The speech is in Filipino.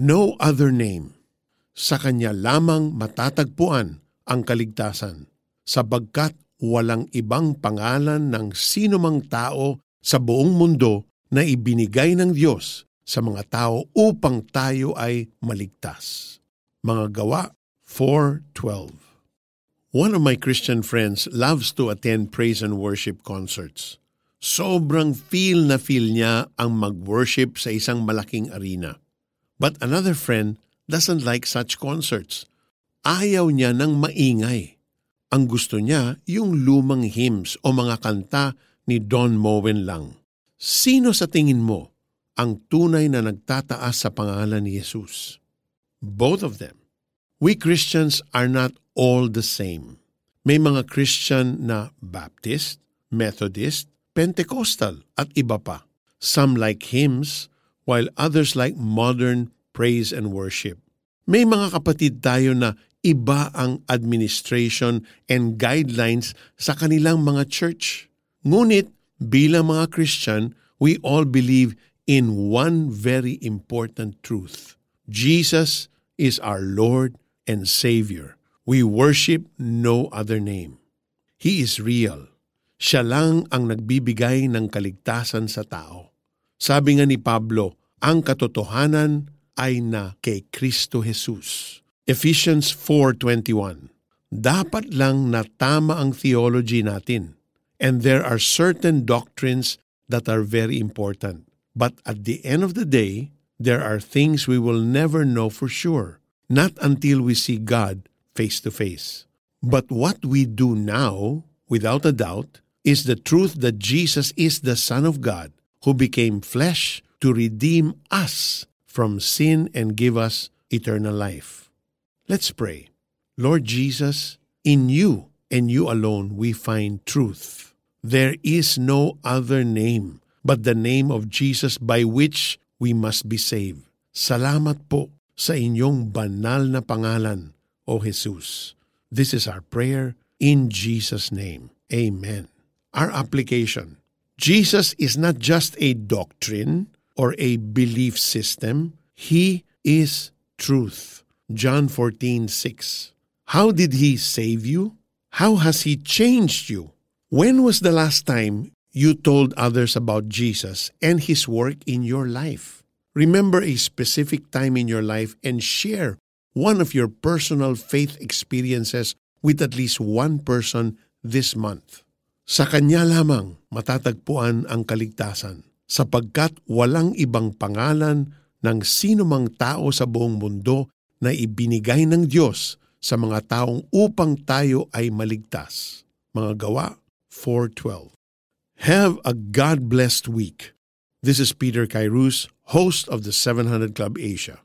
No other name. Sa Kanya lamang matatagpuan ang kaligtasan, sabagkat walang ibang pangalan ng sinumang tao sa buong mundo na ibinigay ng Diyos sa mga tao upang tayo ay maligtas. Mga gawa 4.12 One of my Christian friends loves to attend praise and worship concerts. Sobrang feel na feel niya ang mag-worship sa isang malaking arena. But another friend doesn't like such concerts. Ayaw niya ng maingay. Ang gusto niya yung lumang hymns o mga kanta ni Don Moen lang. Sino sa tingin mo ang tunay na nagtataas sa pangalan ni Jesus? Both of them. We Christians are not all the same. May mga Christian na Baptist, Methodist, Pentecostal at iba pa. Some like hymns, while others like modern praise and worship. May mga kapatid tayo na iba ang administration and guidelines sa kanilang mga church. Ngunit bilang mga Christian, we all believe in one very important truth. Jesus is our Lord and Savior. We worship no other name. He is real. Siya lang ang nagbibigay ng kaligtasan sa tao. Sabi nga ni Pablo, ang katotohanan ay na kay Kristo Jesus. Ephesians 4.21 Dapat lang na tama ang theology natin. And there are certain doctrines that are very important. But at the end of the day, there are things we will never know for sure. not until we see God face to face. But what we do now, without a doubt, is the truth that Jesus is the Son of God who became flesh to redeem us from sin and give us eternal life. Let's pray. Lord Jesus, in you and you alone we find truth. There is no other name but the name of Jesus by which we must be saved. Salamat po sa inyong banal na pangalan, O Jesus. This is our prayer in Jesus' name. Amen. Our application. Jesus is not just a doctrine or a belief system. He is truth. John 14:6. How did he save you? How has he changed you? When was the last time you told others about Jesus and his work in your life? Remember a specific time in your life and share one of your personal faith experiences with at least one person this month. Sa Kanya lamang matatagpuan ang kaligtasan sapagkat walang ibang pangalan ng sino mang tao sa buong mundo na ibinigay ng Diyos sa mga taong upang tayo ay maligtas. Mga gawa 4.12 Have a God-blessed week. This is Peter Kairos, host of the 700 Club Asia.